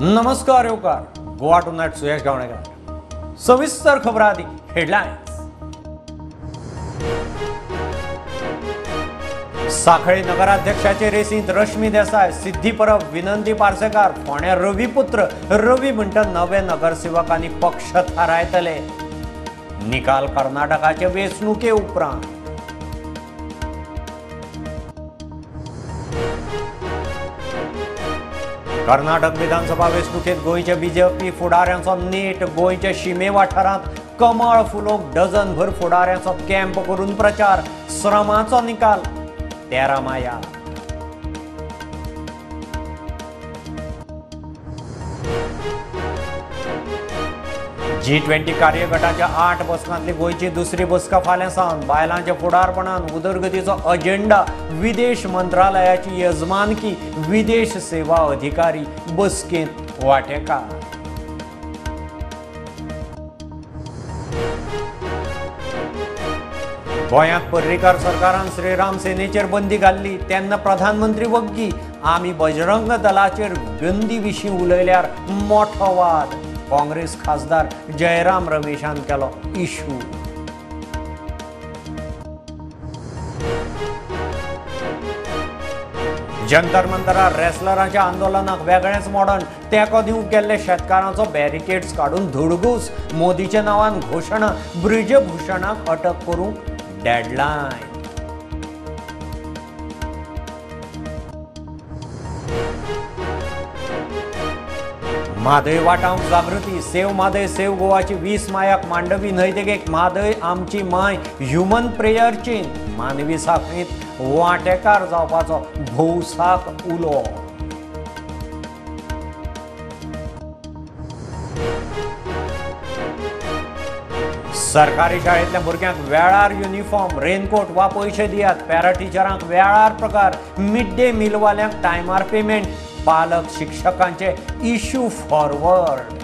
नमस्कार येवकार Goa tonight Suyash Gavnekar. सविस्तर खबरा आधी हेडलाईन्स साखळी नगराध्यक्षाचे रेसींत रश्मी देसाय सिद्धी परब विनंती पार्सेकार फोण्या रवी पुत्र रवी म्हणटा नवे नगरसेवकांनी पक्ष थारायतले. निकाल कर्नाटकाचे वेचणुके उपरांत. कर्नाटक विधानसभा वेंचणुकेत गोंयचे बीजेपी फुडाऱ्यांचो नेट गोंयच्या शिमे वाठारांत कमळ फुलोक डझनभर फुडाऱ्यांचो कॅम्प करून प्रचार. श्रमाचो निकाल तेरा माया. जी ट्वेंटी कार्यगटाच्या आठ बसकांतली गोंयची दुसरी बसका फाल्यां सावन बायलांच्या फुडारपणान उदरगतीचो अजेंडा विदेश मंत्रालयाची यजमानकी विदेश सेवा अधिकारी बसकेंत वांटेकार. गोंयांत पर्रीकार सरकारान श्रीराम सेनेचेर बंदी घाल्ली तेन्ना प्रधानमंत्री वग्गी आमी बजरंग दलाचेर बंदी विशीं उलयल्यार मोठो वाद. काँग्रेस खासदार जयराम रमेशान केलो इशू. जंतर मंतरार रेसलरांच्या आंदोलनाक वेगळेंच मोडण. तेंको दिवंक गेल्ले शेतकारांचो बॅरिकेड्स काडून धुडगूस. मोदीच्या नांवान घोशणा ब्रिजभूषणाक अटक करूंक डेडलायन म्हादय वाटावंक जागृती सेव म्हादय सेव गोवाची वीस मायाक मांडवी न्हयदेगेक म्हादय आमची माय ह्युमन प्रेयरची मानवी साखळीत वांटेकार जावपाचो भौसाक उलो. सरकारी शाळेंतल्या भुरग्यांक वेळार युनिफॉर्म रेनकोट वा पयशे दियात. पॅरा टिचरांक वेळार प्रकार मिड डे मीलवाल्यांक टायमार पेमेंट पालक शिक्षकांचे issue forward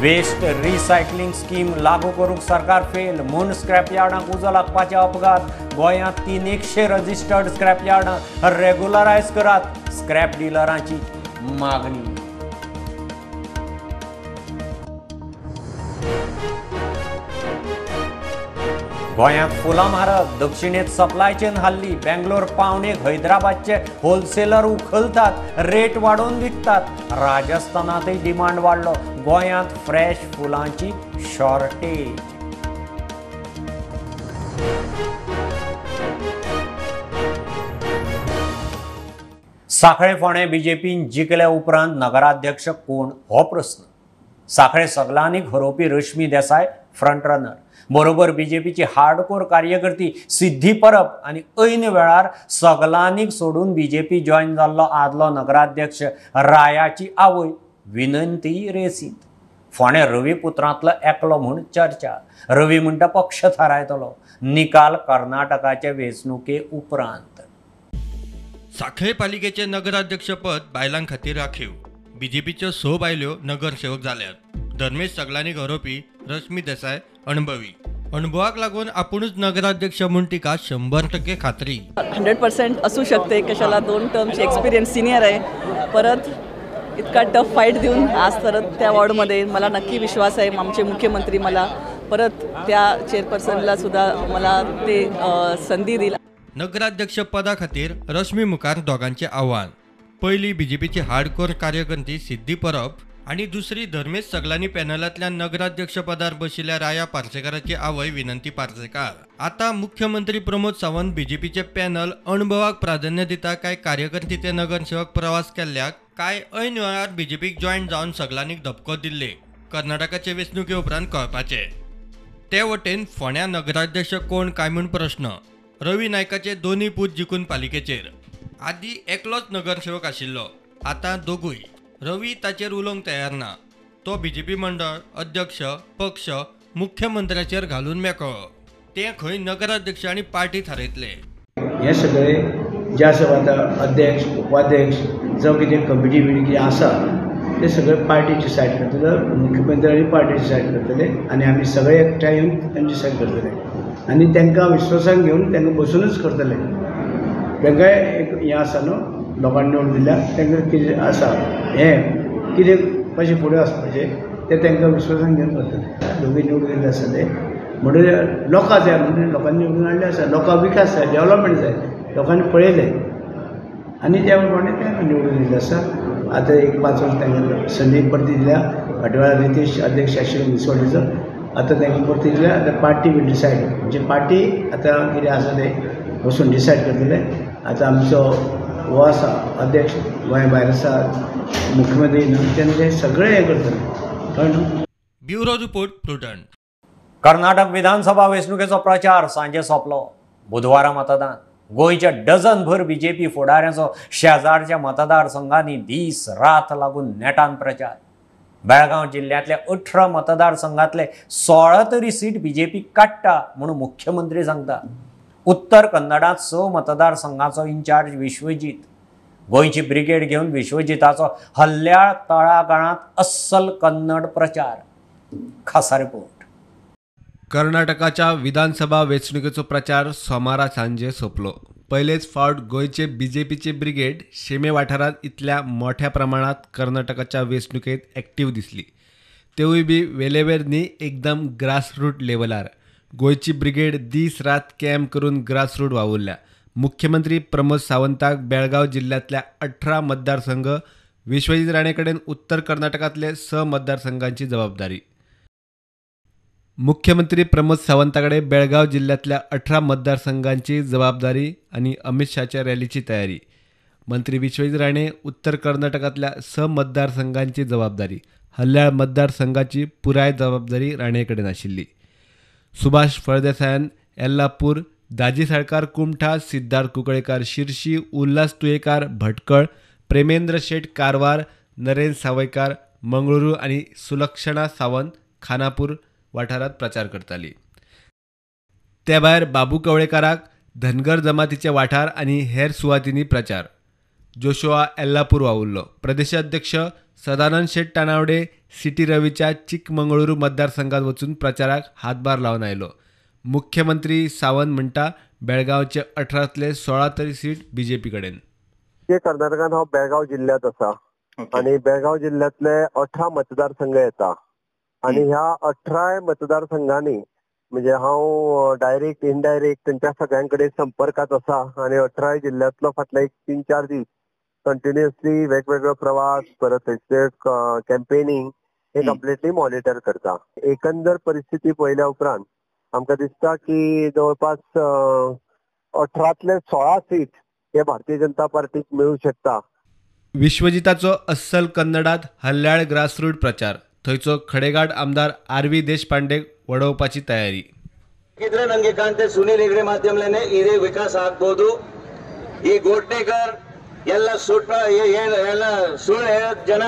waste recycling scheme लागू करूंक सरकार फेल म्हूण स्क्रॅपयार्डांक उजो लागपाचे अपघात. गोंयांत तीन एकशे रजिस्टर्ड स्क्रॅपयार्डां रेगुलरायज रेग्युलरायज करात स्क्रॅप डिलरांची मागणी. गोंयांत फुलां म्हारग दक्षिणेत सप्लाय चेन हाल्ली. बेंगलोर पावणेक हैदराबादचे होलसेलर उखलतात रेट वाडोवन विकतात. राजस्थानातय डिमांड वाडलो गोंयांत फ्रेश फुलांची शॉर्टेज साखळे फोंडे बीजेपीन जिखल्या उपरांत नगराध्यक्ष कोण? हो प्रस्न साखळे सगल्यांनी हरोवपी रश्मी देसाय फ्रंट रनर बरोबर बी जे पीची हार्डकोर कार्यकर्ती सिद्धी परब आनी ऐन वेळार सगलांनी सोडून बी जे पी जॉईन जाल्लो आदलो नगराध्यक्ष रायाची आवय विनंती रेसीत. फोंडे रवी पुत्रांतलो एकलो म्हूण चर्चा. रवी म्हणटा पक्ष थारायतलो. निकाल कर्नाटकाचे वेंचणुके उपरांत. साखळे पालिकेचे नगराध्यक्षपद बायलां खातीर राखीव. बीजेपीच्यो स बायल्यो नगरसेवक जाल्यात. धर्मेश सगलांनी गरोवपी रश्मी देसाय अणभवी अणभवाक लागून आपुणूच नगराध्यक्ष म्हूण तिका शंभर टक्के खात्री. हंड्रेड पर्सेंट असू शकते कशाला दोन टर्मची एक्सपिरियन्स सिनियर आहे. परत इतका टफ फाईट देऊन आज परत त्या वॉर्डमध्ये मला नक्की विश्वास आहे आमचे मुख्यमंत्री मला. परत त्या चेअरपर्सनला सुद्धा मला ते संधी दिली नगराध्यक्ष पदा खातीर रश्मी मुखार दोगांचे आव्हान. पयली बीजेपीची हार्डकोर कार्यकर्ती सिद्धी परब आनी दुसरी धर्मेश सगलांनी पॅनलांतल्यान नगराध्यक्ष पदार बशिल्ल्या राया पार्सेकाराची आवय विनंती पार्सेकार. आता मुख्यमंत्री प्रमोद सावंत बीजेपीचे पॅनल अणभवाक प्राधान्य दिता काय कार्यकर्ते ते नगरसेवक प्रवास केल्ल्याक काय ऐन वेळार बीजेपीक जॉईन जावन सगलांनीक धपको दिल्ले. कर्नाटकाचे वेंचणुके उपरांत कळपाचे. ते वटेन फोण्या नगराध्यक्ष कोण काय म्हूण प्रश्न. रवी नायकाचे दोन्ही पूत जिखून पालिकेचेर. आदी एकलोच नगरसेवक आशिल्लो. आतां दोगूय. रवी ताचेर उलोवंक तयार ना. तो बीजेपी मंडळ अध्यक्ष पक्ष मुख्यमंत्र्याचेर घालून मेकळो. ते खंय नगराध्यक्ष आनी पार्टी थारयतले. हे सगळे जे आसा आतां अध्यक्ष उपाध्यक्ष जावं कितें कमिटी बिटी कितें आसा ते सगळे पार्टी डिसायड करतले मुख्यमंत्री आनी पार्टी डिसायड करतले आनी आमी सगळे एकठांय येवन तांची डिसायड करतले. आनी तांकां विश्वासान घेवन तांकां बसूनच करतले. तांकांय एक हें आसा न्हू लोकांनी निवडून दिल्या. तांकां कितें आसा हें कितें कशें फुडें वचपाचें तें तांकां विश्वासान घेवन करतले म्हणजे दोगी निवडून दिल्ले आसा ते. म्हणटकीर लोकां जाय म्हणजे लोकांनी निवडून हाडले आसा लोकांक विकास जाय डेवलपमेंट जाय लोकांनी पळयलें आनी त्या प्रमाणे तांकां निवडून दिल्लें आसा आतां एक पांच वर्स तांकां संदी परती दिल्या. फाटी वेळार रितेश अध्यक्ष आशिल्लो म्युन्सिपाल्टीचो आतां तांकां परती दिल्या. आतां पार्टी वील डिसायड म्हणजे पार्टी आतां कितें आसा तें वचून डिसायड करतले. आतां आमचो आसा अध्यक्ष भायर आसा मुख्यमंत्री तेन्ना ते सगळें हें करतले कळ्ळें न्हू ब्युरो रिपोर्ट प्रुडंट कर्नाटक विधानसभा वेंचणुकेचो प्रचार सांजे सोंपलो. बुधवारा मतदान. गोंयच्या डझनभर बीजेपी फुडाऱ्यांचो शेजारच्या मतदारसंघांनी दीस रात लागून नेटान प्रचार. बेळगांव जिल्ल्यांतल्या अठरा मतदारसंघांतले सोळा तरी सीट बीजेपी काडटा म्हणून मुख्यमंत्री सांगता उत्तर कन्नडांत स मतदारसंघाचो इन्चार्ज विश्वजीत. गोंयची ब्रिगेड घेवन विश्वजिताचो हल्ल्याळ तळागाळांत अस्सल कन्नड प्रचार. खासा रिपोर्ट कर्नाटकाच्या विधानसभा वेंचणुकेचो प्रचार सोमारा सांजे सोंपलो. पयलेच फावट गोंयचे बीजेपीचे ब्रिगेड शेमे वाठारांत इतल्या मोठ्या प्रमाणात कर्नाटकाच्या वेंचणुकेत एक्टीव दिसली. तेवूय बी वेलेवेर न्ही एकदम ग्रासरूट लेवलार गोंयची ब्रिगेड दीस रात कॅम्प करून ग्रासरूट वावुरल्या. मुख्यमंत्री प्रमोद सावंताक बेळगांव जिल्ल्यांतल्या अठरा मतदारसंघ विश्वजीत राणेकडेन उत्तर कर्नाटकातले स मतदारसंघांची जबाबदारी. मुख्यमंत्री प्रमोद सावंताकडे बेळगाव जिल्ह्यातल्या अठरा मतदारसंघांची जबाबदारी आणि अमित शहाच्या रॅलीची तयारी. मंत्री विश्वजित राणे उत्तर कर्नाटकातल्या स मतदारसंघांची जबाबदारी. हल्ल्याळ मतदारसंघाची पुराय जबाबदारी राणेकडेन आशिल्ली. सुभाष फळदेसायन एल्लापूर दाजी साळकार कुमठा सिद्धार्थ कुंकळेकार शिरशी उल्हास तुयेकार भटकळ प्रेमेंद्र शेठ कारवार नरेन सावयकार मंगळुरू आणि सुलक्षणा सावंत खानापूर वाठारात प्रचार करताली त्या भायर बाबू कवळेकाराक धनगर जमातीचे वाठार आनी हेर सुवातींनी प्रचार. जोशुआ एल्लापूर वावुरलो प्रदेशाध्यक्ष सदानंद शेट टाणावडे सिटी रवीच्या चिकमंगळुरू मतदारसंघात वचून प्रचाराक हातभार लावन आयलो. मुख्यमंत्री सावंत म्हणटा बेळगांवचे अठरांतले सोळा तरी सीट बीजेपी कडेन. कर्नाटकांत हांव बेळगांव जिल्ल्यांत आसा आणि बेळगांव जिल्ल्यांतले अठरा मतदारसंघ येता. आणि ह्या अठराय मतदारसंघांनी म्हणजे हांव डायरेक्ट इनडायरेक्ट तेंच्या सगळ्यां कडेन संपर्कात आसा आणि अठराय जिल्ल्यांतलो फाटले एक तीन चार दीस कंटिन्युअसली वेगवेगळो प्रवास परत थंयचे कॅम्पेनिंग हे कम्प्लिटली मॉनिटर करता एकंदर परिस्थिती पळयल्या उपरांत आमकां दिसता की जवळपास अं, अठरांतले सोळा सीट हे भारतीय जनता पार्टीक मेळूं शकता विश्वजिताचो अस्सल कन्नडात हल्ल्याळ ग्रासरूट प्रचार थंयचो खडेगाड आमदार आर व्ही देशपांडेक वडोवपाची तयारी ಇದ್ರೆ ನನಗೆ ಕಾಣ್ತೆ ಸುನೀಲ್ ಹೆಗ್ಡೆ ಮಾಧ್ಯಮಲೇನೆ ಇದೇ ವಿಕಾಸ ಆಗ್ಬೋದು ಈ ಗೋಟ್ನೇಕರ್ ಎಲ್ಲ ಸುಟ್ಟ ಏ- ಏನ್ ಎಲ್ಲ ಸುಳ್ಳು ಹೇಳೋದ್ ಜನ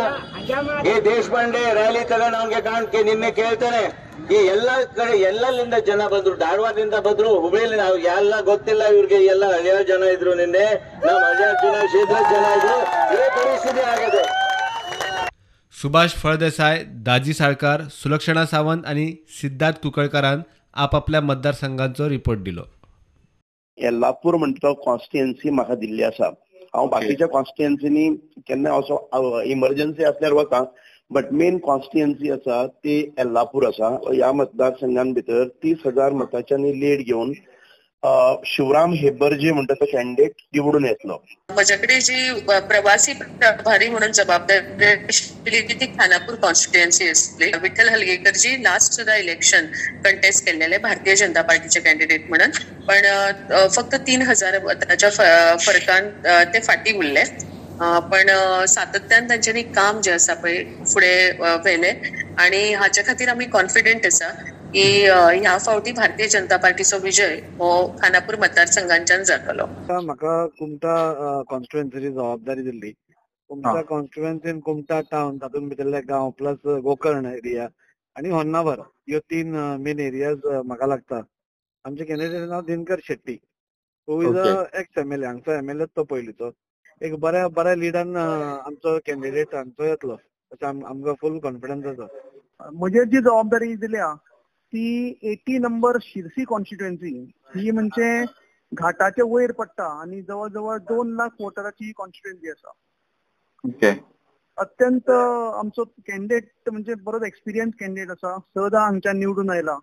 ಈ ದೇಶಪಾಂಡೆ ರ್ಯಾಲಿ ತಗೊಂಡು ಅವ್ನಿಗೆ ಕಾಣ್ಕೆ ನಿನ್ನೆ ಕೇಳ್ತಾನೆ ಈ ಎಲ್ಲಾ ಕಡೆ ಎಲ್ಲಲ್ಲಿಂದ ಜನ ಬಂದ್ರು ಧಾರವಾಡದಿಂದ ಬಂದ್ರು ಹುಬ್ಳಿಲಿ ನಾವು ಎಲ್ಲ ಗೊತ್ತಿಲ್ಲ ಇವ್ರಿಗೆ ಎಲ್ಲ ಹಳೆಯ ಜನ ಇದ್ರು ನಿನ್ನೆ ನಮ್ಮ ಹಳೆಯ ಜನ ಕ್ಷೇತ್ರ ಜನ ಇದ್ರು ಈ ಪರಿಸ್ಥಿತಿ ಆಗಿದೆ सुभाष फळदेसाय दाजी साळकार सुलक्षणा सावंत आणि सिद्धार्थ कुंकळकारान आपापल्या मतदारसंघांचो रिपोर्ट दिलो येल्लापूर म्हणटा तो कॉन्स्टिट्युएन्सी म्हाका दिल्ली आसा हांव बाकीच्या कॉन्स्टिट्युएन्सीनी केन्ना असो इमर्जन्सी आसल्यार वता बट मेन कॉन्स्टिट्युएन्सी आसा ती येल्लापूर आसा ह्या मतदारसंघान भितर तीस हजार मतांच्यानी लीड घेवन शिवराम हेब्बर्जे म्हणटा तो कॅन्डिडेट निवडून येतलो. माझ्याकडे जी प्रवासी प्रभारी म्हणून जबाबदारी ती खानापूर कॉन्स्टिट्युएन्सी असली विठ्ठल हलगेकरजी लास्ट सुद्धा इलेक्शन कंटेस्ट केलेले भारतीय जनता पार्टीचे कॅन्डिडेट म्हणून. पण फक्त तीन हजार मताच्या फरकान ते फाटी उरले. पण सातत्यान तांच्यांनी काम जे आसा पळय फुडें व्हेलें आनी आणि हाच्या खातीर आमी कॉन्फिडंट आसा की अ, ह्या फावटी भारतीय जनता पार्टीचो विजय हो खानापूर मतदारसंघांच्यान जातलो. म्हाका कुमटा कॉन्स्टिट्युएन्सीची जबाबदारी दिल्ली. कुमटा कॉन्स्टिट्युएन्सीन कुमटा टाउन तातूंत भितरले गांव प्लस गोकर्ण एरिया आनी होन्नावर. ह्यो तीन मेन एरियाज म्हाका लागता आमचे कॅन्डिडेट नांव Dinkar Shetty. Who is ex M L A हांगचो M L A तो पयलींचो. एक बऱ्या बऱ्या लिडान आमचो कॅन्डिडेट हांगचो येतलो. अशें आम- आमकां फूल कॉन्फिडन्स आसा म्हजेर जी जबाबदारी दिल्या ती एटी नंबर शिरसी कॉन्स्टिट्युएन्सी ही म्हणजे घाटाच्या वयर पडटा आणि जवळ जवळ दोन लाख वोटराची ही कॉन्स्टिट्युएन्सी आसा ओके अत्यंत आमचो कॅन्डिडेट म्हणजे बरोच एक्सपिरियन्स कॅन्डिडेट आसा सदा हांगच्यान निवडून आयला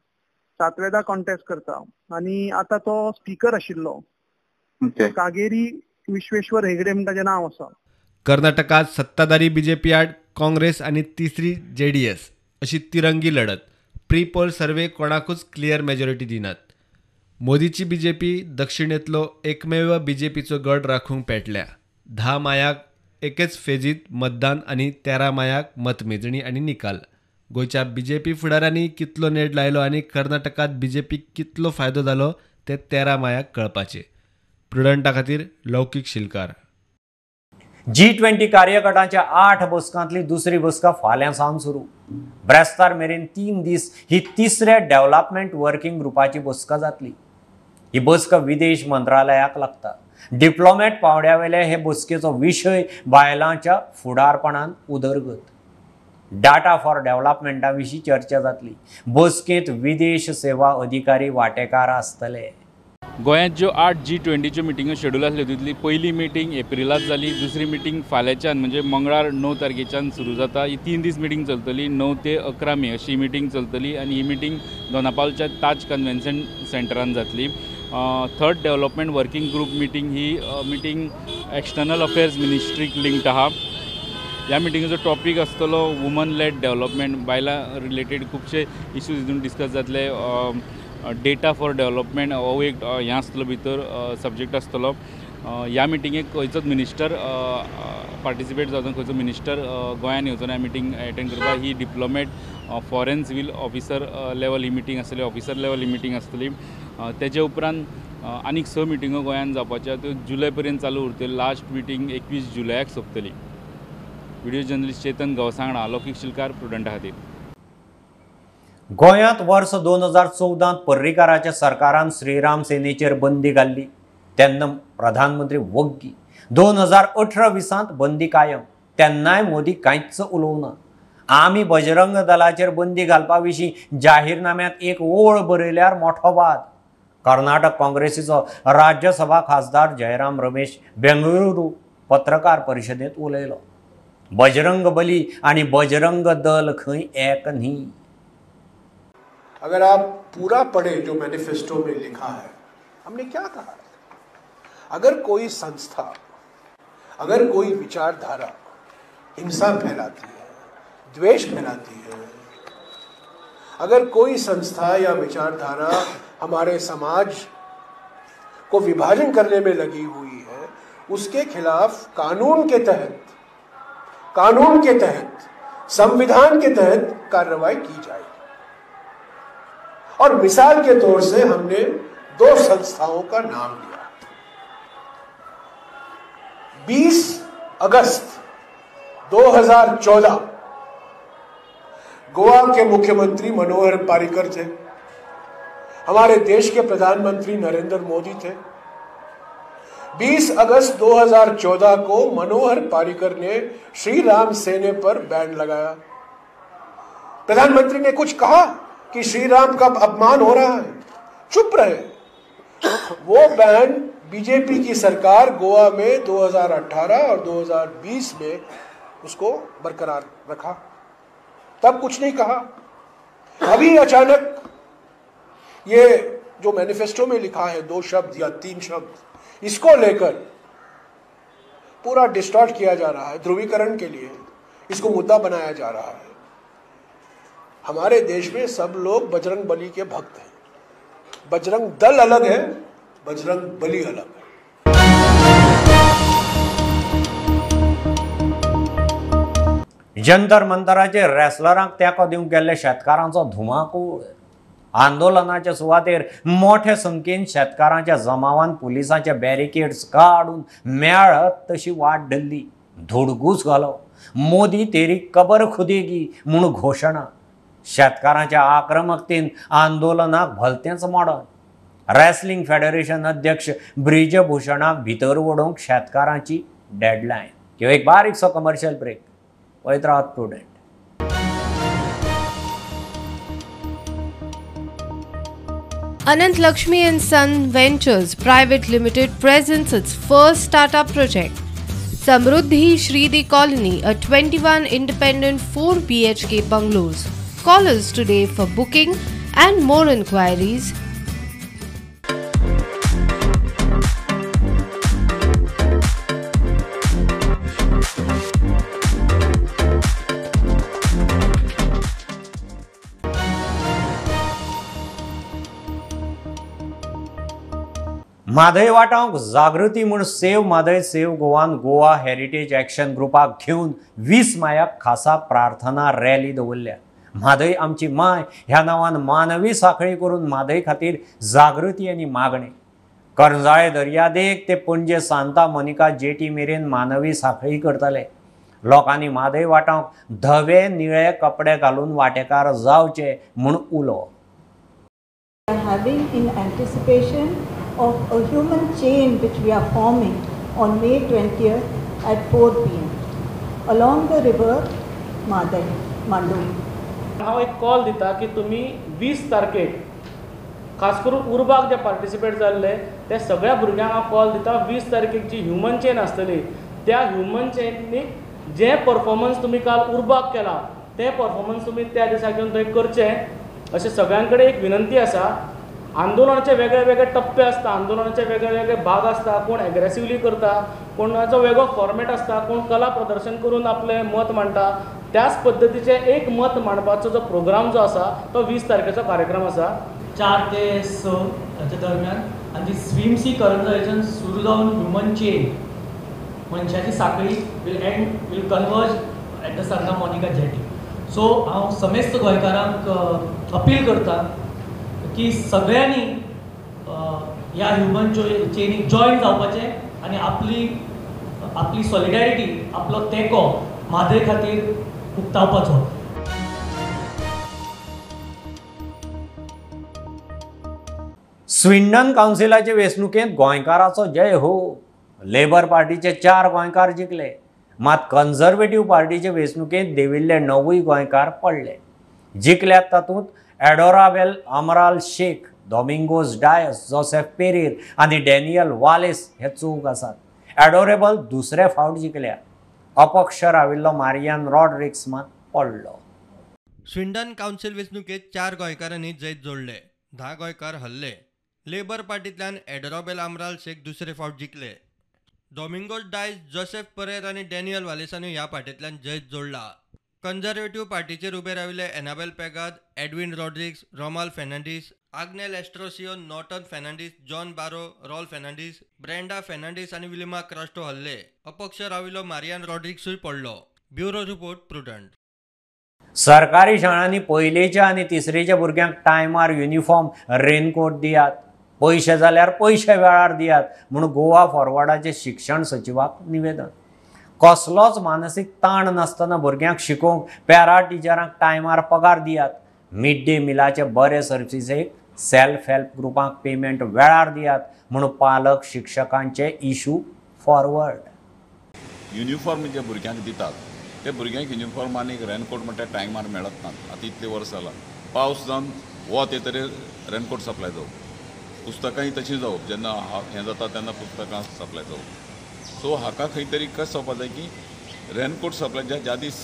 सातवेदा कॉन्टेस्ट करता. आणि आता तो स्पीकर आशिल्लो ओके कागेरी विश्वेश्वर हेगडे म्हणटा जें नांव आसा कर्नाटकात सत्ताधारी बी जे पी आड काँग्रेस आणि तिसरी जे डी एस अशी तिरंगी लढत. प्री पोल सर्वे कोणाकूच क्लियर मेजॉरिटी दिनात. मोदीची बी जे पी दक्षिणेतलो एकमेव बी जे पीचो गड राखूंक पेटल्या. धा मायाक एकेच फेजीत मतदान आनी तेरा मायाक मतमेजणी आनी निकाल. गोंयच्या बी जे पी फुडाऱ्यांनी कितलो नेट लायलो आनी कर्नाटकात बी जे पीक कितलो फायदो जालो ते तेरा मायाक कळपाचें. प्रुडंटा खातीर लौकीक शिलकार. जी ट्वेंटी कार्यगटाच्या आठ बसकांतली दुसरी बसका फाल्यां सावन सुरू. ब्रेस्तार मेरेन तीन दीस ही तिसऱ्या डेव्हलपमेंट वर्किंग ग्रुपाची बसका जातली. ही बसका विदेश मंत्रालयाक लागता. डिप्लोमॅट पावड्यावेले हे बसकेचो विशय बायलांच्या फुडारपणान उदरगत. डाटा फॉर डेव्हलपमेंटा विशीं चर्चा जातली. बसकेंत विदेश सेवा अधिकारी वांटेकार आसतले गोंयांत ज्यो आठ जी ट्वेंटीच्यो मिटिंगो शेड्यूल आसल्यो तितली पहिली मिटींग एप्रिलांत जाली दुसरी मिटींग फाल्यांच्यान म्हणजे मंगळार णव तारखेच्यान सुरू जाता. ही तीन दीस मिटींग चलतली णव ते अकरा मे अशी मिटींग चलतली आनी ही मिटींग दोनापावलच्या ताज कन्व्हेन्शन सेंटरान जातली. Third development working group meeting ही मिटींग एक्सटर्नल अफेर्स मिनिस्ट्रीक लिंक्ड आहा. ह्या मिटिंगेचो टॉपीक आसतलो वुमन लेड डेव्हलपमेंट बायलां रिलेटेड खुबशे इश्यूज हितून डिस्कस जातले. डेटा फॉर डेव्हलपमेंट हो एक हें आसतलो भितर सब्जेक्ट आसतलो ह्या मिटिंगेक खंयचोच मिनिस्टर पार्टिसिपेट जावचो खंयचो मिनिस्टर गोंयान येवचो ना ह्या मिटींग एटेंड करपाक ही diplomat foreign civil officer level ही मिटींग आसतली ऑफिसर लेवल ही मिटींग आसतली तेजे उपरांत आनीक स मिटिंगो गोंयान जावपाच्यो. त्यो जुलय पर्यंत चालू उरतली. लास्ट मिटींग एकवीस जुलयाक सोंपतली. व्हिडिओ जर्नलिस्ट चेतन गवसांगडा लौकीक शिलकार प्रुडंटा खातीर गोंयांत वर्स दोन हजार चौदांत पर्रीकाराच्या सरकारान श्रीराम सेनेचेर बंदी घाल्ली. तेन्ना प्रधानमंत्री वग्गी. दोन हजार अठरा विसांत बंदी कायम. तेन्नाय मोदी कांयच उलोवना आमी बजरंग दलाचेर बंदी घालपा विशीं जाहीरनाम्यांत एक ओळ बरयल्यार मोठो वाद. कर्नाटक काँग्रेसीचो राज्यसभा खासदार जयराम रमेश बेंगळुरू पत्रकार परिशदेंत उलयलो. बजरंग बली आणि बजरंग दल खंय एक न्ही? अगर आप पूरा पढ़े जो मैनिफेस्टो में लिखा है, हमने क्या कहा? है अगर कोई संस्था, अगर कोई विचारधारा हिंसा फैलाती है, द्वेष फैलाती है, अगर कोई संस्था या विचारधारा हमारे समाज को विभाजन करने में लगी हुई है, उसके खिलाफ कानून के तहत, कानून के तहत, संविधान के तहत कार्रवाई की जाएगी। और मिसाल के तौर से हमने दो संस्थाओं का नाम लिया। 20 अगस्त 2014 गोवा के मुख्यमंत्री मनोहर पारिकर थे। हमारे देश के प्रधानमंत्री नरेंद्र मोदी थे। 20 अगस्त 2014 को मनोहर पारिकर ने श्री राम सेने पर बैन लगाया। प्रधानमंत्री ने कुछ कहा? कि श्री राम का अपमान हो रहा है। चुप रहे। वो बैन बीजेपी की सरकार गोवा में 2018 और 2020 में उसको बरकरार रखा। तब कुछ नहीं कहा। अभी अचानक ये जो मैनिफेस्टो में लिखा है, दो शब्द या तीन शब्द, इसको लेकर पूरा डिस्टॉर्ट किया जा रहा है, ध्रुवीकरण के लिए। इसको मुद्दा बनाया जा रहा है। हमारे देश में सब लोग बजरंग बली के भक्त हैं। बजरंग दल अलग है बजरंग बली अलग है। जंतर मंतराचेर रेसलरांक तेंको दिवंक गेल्ले शेतकारांचो धुमाकूळ आंदोलनाच्या सुवातेर मोठ्या संख्येन शेतकारांच्या जमावान पुलिसांचे बॅरिकेड्स काडून मेळत तशी वाट धरली. धुडगूस घालो मोदी तेरी कबर खुदेगी म्हूण घोशणा शेतकारांच्या आक्रमकतेन आंदोलनाक भलतेंच मोडन रेसलिंग फेडरेशन अध्यक्ष ब्रिजभूषणाक भितर वडोवंक शेतकारांची डेडलायन ह्यो एक बारीकसो कमर्शियल ब्रेक पळयत Rawat Prudent Anant Lakshmi and Son Ventures Private Limited presents its first startup project, Samruddhi Shridi Colony, a 21 independent 4 BHK bungalows. Call us today for booking and more inquiries. Mhadei वाटावंक जागृती म्हूण save Mhadei save गोवान Goa heritage action ग्रुपाक घेवन वीस मायाक खासा प्रार्थना rally दवरल्या म्हादय आमची माय ह्या नांवान मानवी साखळी करून म्हादय खातीर जागृती आनी मागणी. करंजाळे दर्यादेग ते पणजे सांता मोनिका जेटी मेरेन मानवी साखळी करतले. लोकांनी म्हादय वाटावंक धवे निळे कपडे घालून वांटेकार जावचे म्हूण उलो. Having in anticipation of a human chain which we are forming on May 20th at 4 pm along the river Madai, Mandoli. हांव एक कॉल दिता की तुमी वीस तारखेक खास करून उर्बाक जे पार्टिसिपेट जाल्ले त्या सगळ्या भुरग्यांक हांव कॉल दिता. वीस तारखेक जी ह्युमन चेन आसतली त्या ह्युमन चेनीक जे परफॉर्मन्स तुमी काल उर्बाक केला ते परफॉर्मन्स तुमी त्या दिसा घेवन थंय करचे. अशें सगळ्यां कडेन एक विनंती आसा आंदोलनाचे वेगळे वेगळे टप्पे आसता आंदोलनाचे वेगळे वेगळे भाग आसता कोण एग्रेसिवली करता कोणाचो वेगळो फॉर्मेट आसता कोण कला प्रदर्शन करून आपलें मत मांडटा त्याच पद्धतीचे एक मत मांडपाचो जो प्रोग्राम जो आसा तो वीस तारखेचो कार्यक्रम आसा चार ते स हाच्या दरम्यान. आनी ती स्विम सी सुरू जावन ह्युमन चेन मनशाची साखळी will end will converge at the Sanguem Monica jetty so हांव समेस्त गोंयकारांक अपील करता की सगळ्यांनी ह्या ह्युमन चेनीक जॉयन जावपाचें आनी आपली आपली सॉलिडॅरिटी आपलो तेंको म्हादय खातीर उक्तावपाचो स्विंडन कावन्सिलाचे वेंचणुकेंत गोंयकाराचो जय हो. लेबर पार्टीचे चार गोंयकार जिखले मात कन्झर्वेटिव्ह पार्टीचे वेंचणुकेंत देविल्ले णवूय गोंयकार पडले. जिखल्यात तातूंत एडोराबेल अमराल शेख डॉमिंगोज डायस जोसेफ पेरीर आनी डॅनियल वालेस हे चौग आसात एडोरेबल दुसरे फावट जिखल्या अपक्ष राविल्लो मारियान रॉड्रिक्स पडलो. स्विंडन काउन्सिल वेंचणुकेत चार गोंयकारांनी जैत जोडले धा गोंयकार हल्ले लेबर पार्टींतल्यान एडरोबेल आमराल शेख दुसरे फावट जिखले डॉमिंगोज डायस जोसेफ परेर आनी डॅनियल वालेसानूय ह्या पार्टींतल्यान जैत जोडला. कन्झर्वेटिव्ह पार्टीचेर उबे राविल्ले Annabelle पेगाद Edwin Rodrigues रोमाल Fernandes Agnel Estrocio Norton Fernandes John बारो रॉल फेर्नांडीस ब्रेंडा फेर्नांडीस आनी विलिमा क्रास्टो हल्ले. अपक्ष राविल्लो मारियान रॉड्रिक्सूय पडलो. Bureau report Prudent. सरकारी शाळांनी पयलेच्या आनी तिसरेच्या भुरग्यांक टायमार युनिफॉर्म रेनकोट दियात. पयशे जाल्यार पयशे वेळार दियात म्हूण गोवा फॉरवर्डाचे शिक्षण सचिवाक निवेदन. कसलोच मानसीक ताण नासतना भुरग्यांक शिकोवंक पॅरा टिचरांक टायमार पगार दियात. मिड डे मिलाचे बरे सर्विसेक सेल्फ हेल्प ग्रुपांक पेमेंट वेळार दियात म्हूण पालक शिक्षकांचे इशू फॉरवर्ड युनिफॉर्म जे भुरग्यांक दितात ते भुरग्यांक युनिफॉर्म आनी रेनकोट म्हणटा टायमार मेळत नात. आतां इतले वर्स जाला. पावस जावन वत येतरे रेनकोट सप्लाय जावप. पुस्तकांय तशीं जावप. जेन्ना हें जाता तेन्ना पुस्तकां सप्लाय जावप. सो हाका खंय तरी कशें जावपा जाय की रेनकोट सप्लाय ज्या ज्या दीस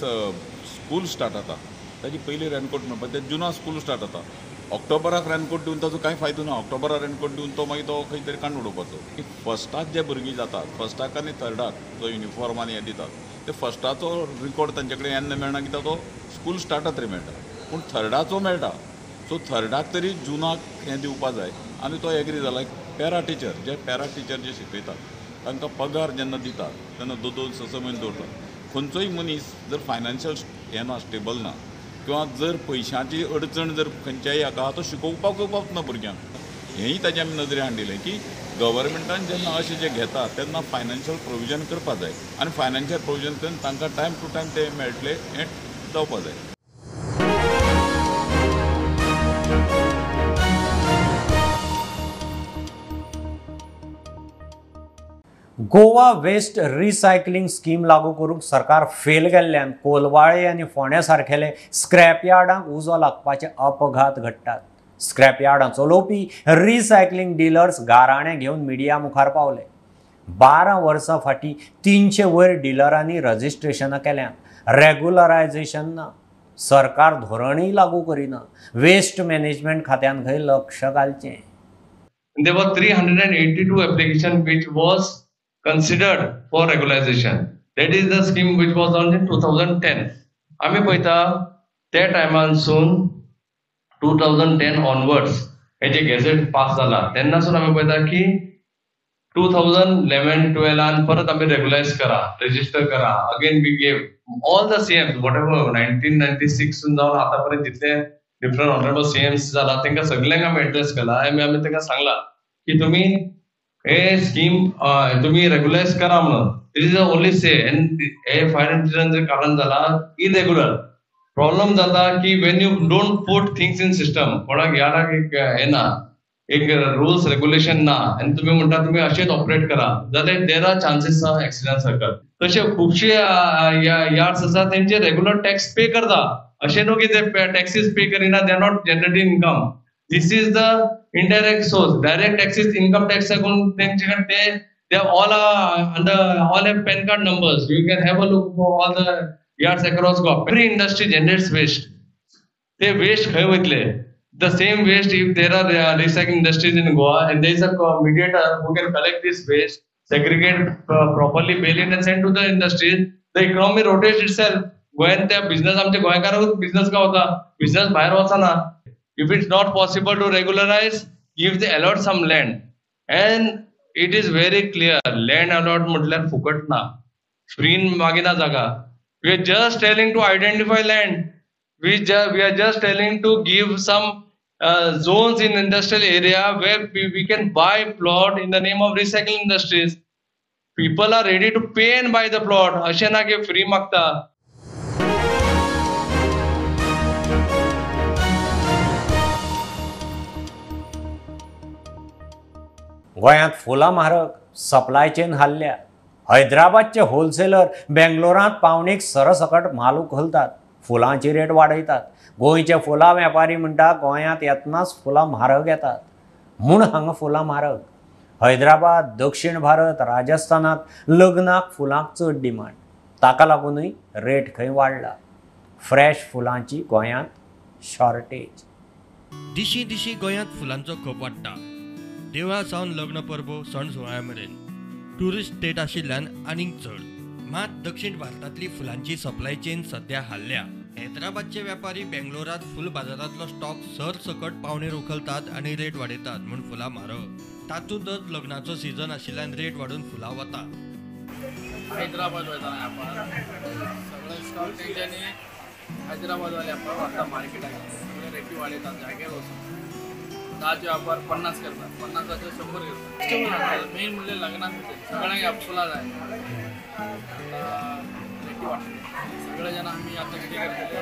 स्कूल स्टार्ट जाता ताजी पयलीं रेनकोट मेळपा ते जुना स्कूल स्टार्ट जाता ऑक्टोबराक रेनकोट दिवन ताजो कांय फायदो ना? ऑक्टोबराक रेनकोट दिवन तो मागीर तो खंय तरी काडून उडोवपाचो की फस्टाक जे भुरगीं जातात फस्टाक आनी थर्डाक जो युनिफॉर्म आनी हें दितात. ते फस्टाचो रिकॉर्ड तांचे कडेन येन्ना मेळना कित्याक तो स्कूल स्टार्ट तरी मेळटा पूण थर्डाचो मेळटा सो थर्डाक तरी जुनाक हें दिवपा जाय आनी तो एग्री जाला पॅरा टिचर जे पॅरा टिचर जे शिकयतात तांकां पगार जेन्ना दितात तेन्ना दोन दोन स स म्हयने दवरतात खंयचोय मनीस जर फायनान्शियल हें ना स्टेबल ना किंवा जर पयशांची अडचण जर खंयच्याय हाका आहा तो शिकोवपाक वचना भुरग्यांक हेंय ताजे आमी नदरे हाडिल्लें की गव्हर्मेंटान जेन्ना अशें जें घेता तेन्ना फायनान्शियल प्रोविजन करपा जाय. आनी फायनान्शियल प्रोविजन करून तांकां टायम टू टायम ते मेळटले हें जावपा जाय. गोवा वेस्ट रिसायकलिंग स्कीम लागू करूंक सरकार फेल गेल्ल्यान कोलवाळे आनी फोंड्या सारकेले स्क्रॅप यार्डांक उजो लागपाचे अपघात घडटात. स्क्रॅप यार्डां चलोवपी रिसायकलिंग डिलर्स गाराणें घेवन मिडिया मुखार पावले. बारा वर्सां फाटीं तिनशे वयर डिलरांनी रजिस्ट्रेशनां केल्यात. रेगुलरायझेशन ना. सरकार धोरणय लागू करिना. वेस्ट मॅनेजमेंट खात्यान खंय लक्ष घालचें? There were 382 application which was considered for regularization. That is the scheme which was launched in 2010. आम्ही पळयता त्या टायमानसून टू थावजंड टेन ऑनवर्ड्स हे जे गॅझेट पास जाला तेन्नासून आमी पळयता की टू थावजंड इलेवन टुवेल्वान परत आमी रेगुलायज करा रजिस्टर करा again we gave all the CM whatever nineteen ninety six जावन आतां पर्यंत जितले डिफरंट ऑनरेबल सीएम्स जाला तांकां सगळ्यांक आमी एड्रेस केला आमी आमी तांकां सांगला की तुम्ही हे स्कीम तुम्ही रेग्युलायज करा म्हणून. दिस इज ओनली से हे फायर कारण जाला इरेग्युलर प्रॉब्लेम जाता की when you don't put things in system कोणाक याराक एक हे ना एक रुल्स रेग्युलेशन ना आनी तुम्ही म्हणटा तुम्ही अशेंच ऑपरेट करा. जाल्यार देर आर चान्सीस एक्सिडेंट सकल तशे खुबशे यार्ड्स आसा तेंचे रेग्युलर टॅक्स पे करता अशें न्हू की ते taxes pay Kareena they are not generating income this is the indirect source. Direct access income tax account, then they they all are under all have pen card numbers. You can have a look for all the yards across Goa. Every industry generates waste. They waste खंय वयतले The same waste, if there are uh, recycling industries in Goa and there is a mediator who can collect this waste, segregate uh, properly, bail it and send to the industries, the economy rotates itself. गोयात त्या business आमच्या गोंयकारांक business का होता business भायर वचना if it's not possible to regularize, give the allot some land. And it is very clear, land allot म्हटल्यार फुकट ना फ्रीन मागिना जागा we are just telling to identify land we just we are just telling to give some uh, zones in industrial area where we, we can buy plot in the name of recycling industries people are ready to pay and buy the plot अशें ना की free मागता गोंयांत फुलां म्हारग supply chain हाल्ल्या. हैदराबादचे wholesaler बेंगलोरांत पावणेक सरसकट म्हाल उखलतात फुलांची रेट वाडयतात गोंयचे फुलां वेपारी म्हणटा गोंयांत येतनाच फुलां म्हारग येतात. म्हूण हांगा फुलां म्हारग हैदराबाद दक्षिण भारत राजस्थानांत लग्नाक फुलांक चड डिमांड ताका लागूनय रेट खंय वाडला फ्रेश फुलांची गोंयांत शॉर्टेज दिशी दिशी गोंयांत फुलांचो खप वाडटा. देवळा सावन लग्न पर्व सण सुवाळ्या मेरेन ट्युरिस्ट स्टेट आशिल्ल्यान आनीक चड. मात दक्षिण भारतांतली फुलांची सप्लाय चेन सध्या हाल्ल्या. हैदराबादचे व्यापारी बेंगलोरात फुल बाजारांतलो स्टॉक सर सकट पावणेर उखलतात आनी रेट वाडयतात म्हूण फुलां म्हारग तातूंतच लग्नाचो सीझन आशिल्ल्यान रेट वाडून फुलां वता. हैदराबाद वयता आपण. स्टॉक तेंच्यांनी हैदराबादवाले आपण वाडटा मार्केटाक सगळे रेटी वाडयतात जाग्यार वचून दहाचे व्यापार पन्नास करतात. पन्नासाचे शंभर करतात मेन म्हणजे लग्नात सगळ्यांना आपला जाय सगळेजण सगळे जण आम्ही आता किती करतले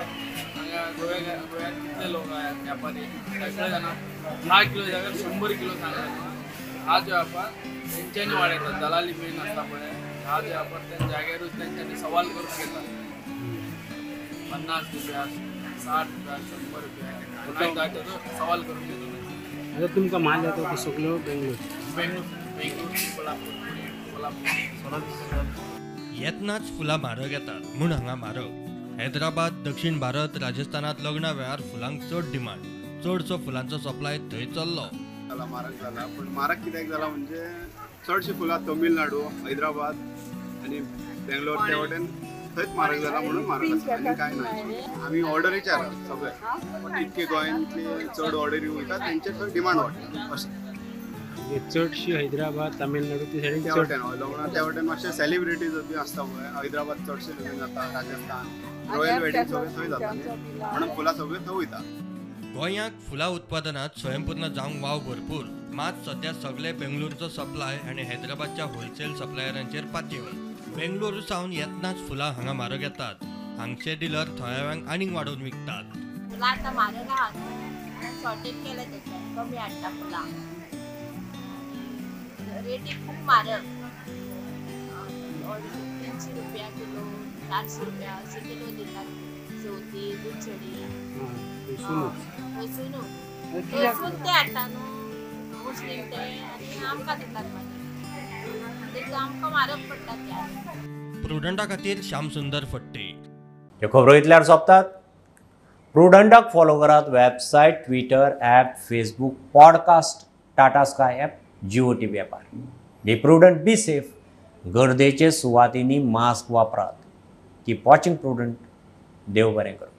हांगा गोव्या कितले लोक आहेत व्यापारी सगळेजण. दहा किलो जाग्यार शंभर किलो सांगतात हाच व्यापार तेंच्यांनी वाडयतात दलाली मेन आसता पळय हाच व्यापार त्या जाग्यारूच तेंच्यांनी सवाल करून घेतात. पन्नास रुपया साठ रुपया शंभर रुपया. सवाल करून घेतो आता तुमकां माल येता तो सगळो बेंगलोर. येतनाच फुलां म्हारग येतात म्हूण हांगा म्हारग हैदराबाद दक्षिण भारत राजस्थानात लग्ना वेळार फुलांक चड डिमांड. चडसो फुलांचो सप्लाय थंय चल्लो. जाला म्हारग जाला पूण म्हारग कित्याक जाला म्हणजे चडशीं फुलां तमिळनाडू हैदराबाद आनी बेंगलोर त्या वटेन थंयच म्हारग जाला म्हणून आसा आनी कांय ना आमी ऑर्डरीचेर आहा सगळे. पण इतके गोंयांतले चड ऑर्डरी वयता तेंचे थंय डिमांड वाडटा अशें हे चडशी हैदराबाद तामिळनाडू ते सायडीन त्या लग्नां त्या वटेन मातशे सेलिब्रिटीज बी आसता पळय हैदराबाद चडशे लग्न जाता राजस्थान रॉयल वेडिंग सगळें थंय जाता न्ही म्हणून फुलां सगळीं थंय वयता गोंयांत फुलां उत्पादनात स्वयंपूर्ण जावंक वाव भरपूर. मात सध्या सगळे बेंगलोरचो सप्लाय आनी हैदराबादच्या होलसेल सप्लायरांचेर पातयेवन बेंगलोर सावन येतनाच फुलां हांगा म्हारग येतात. हांगचे डिलर थळाव्यांक आनीक वाडोवन विकतात. फुलां आतां म्हारग आहा शॉर्टेज केले त्याच्यात. कमी हाडटा फुलां. रेटी खूब म्हारग तिनशी रुपया किलो चारशे रुपया अशे किलो दितात. चवथी थंयसून ते हाडटा न्हू मुस्लीम ते आनी आमकां दितात मागीर प्रुडंटा खातीर श्यामसुंदर फट्टे. ह्यो खबरो इतल्यार सोंपतात. प्रुडंटाक फॉलो करात website Twitter app Facebook podcast Tata Sky app Jio T V ॲपार be prudent be safe गर्देचे सुवातींनी मास्क वापरात. की वॉचिंग प्रुडंट देव बरें करूं